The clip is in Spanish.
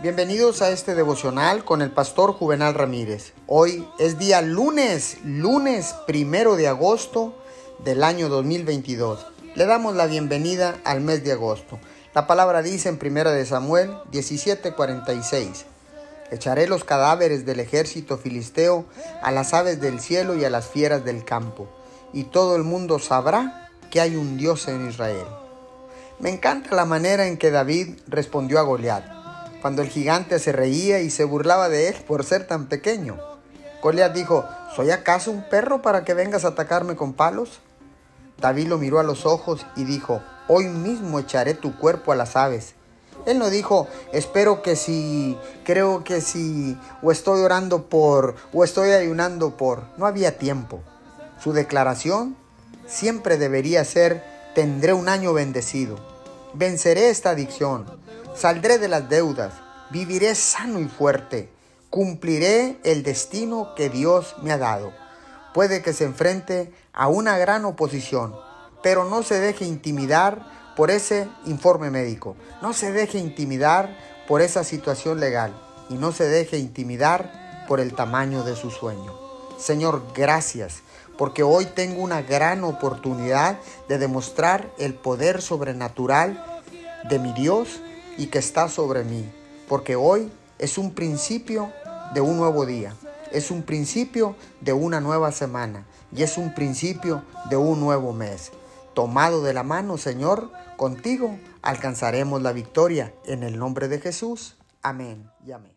Bienvenidos a este devocional con el pastor Juvenal Ramírez. Hoy es día lunes, lunes primero de agosto del año 2022. Le damos la bienvenida al mes de agosto. La palabra dice en primera de Samuel 17:46. Echaré los cadáveres del ejército filisteo a las aves del cielo y a las fieras del campo, y todo el mundo sabrá que hay un Dios en Israel. Me encanta la manera en que David respondió a Goliat cuando el gigante se reía y se burlaba de él por ser tan pequeño. Goliat dijo, ¿soy acaso un perro para que vengas a atacarme con palos? David lo miró a los ojos y dijo, hoy mismo echaré tu cuerpo a las aves. Él no dijo, espero que si, creo que si, o estoy orando por, o estoy ayunando por. No había tiempo. Su declaración siempre debería ser, tendré un año bendecido. Venceré esta adicción Saldré de las deudas, viviré sano y fuerte, cumpliré el destino que Dios me ha dado. Puede que se enfrente a una gran oposición, pero no se deje intimidar por ese informe médico, no se deje intimidar por esa situación legal y no se deje intimidar por el tamaño de su sueño. Señor, gracias, porque hoy tengo una gran oportunidad de demostrar el poder sobrenatural de mi Dios y que está sobre mí, porque hoy es un principio de un nuevo día, es un principio de una nueva semana y es un principio de un nuevo mes. Tomado de la mano, Señor, contigo alcanzaremos la victoria en el nombre de Jesús. Amén y amén.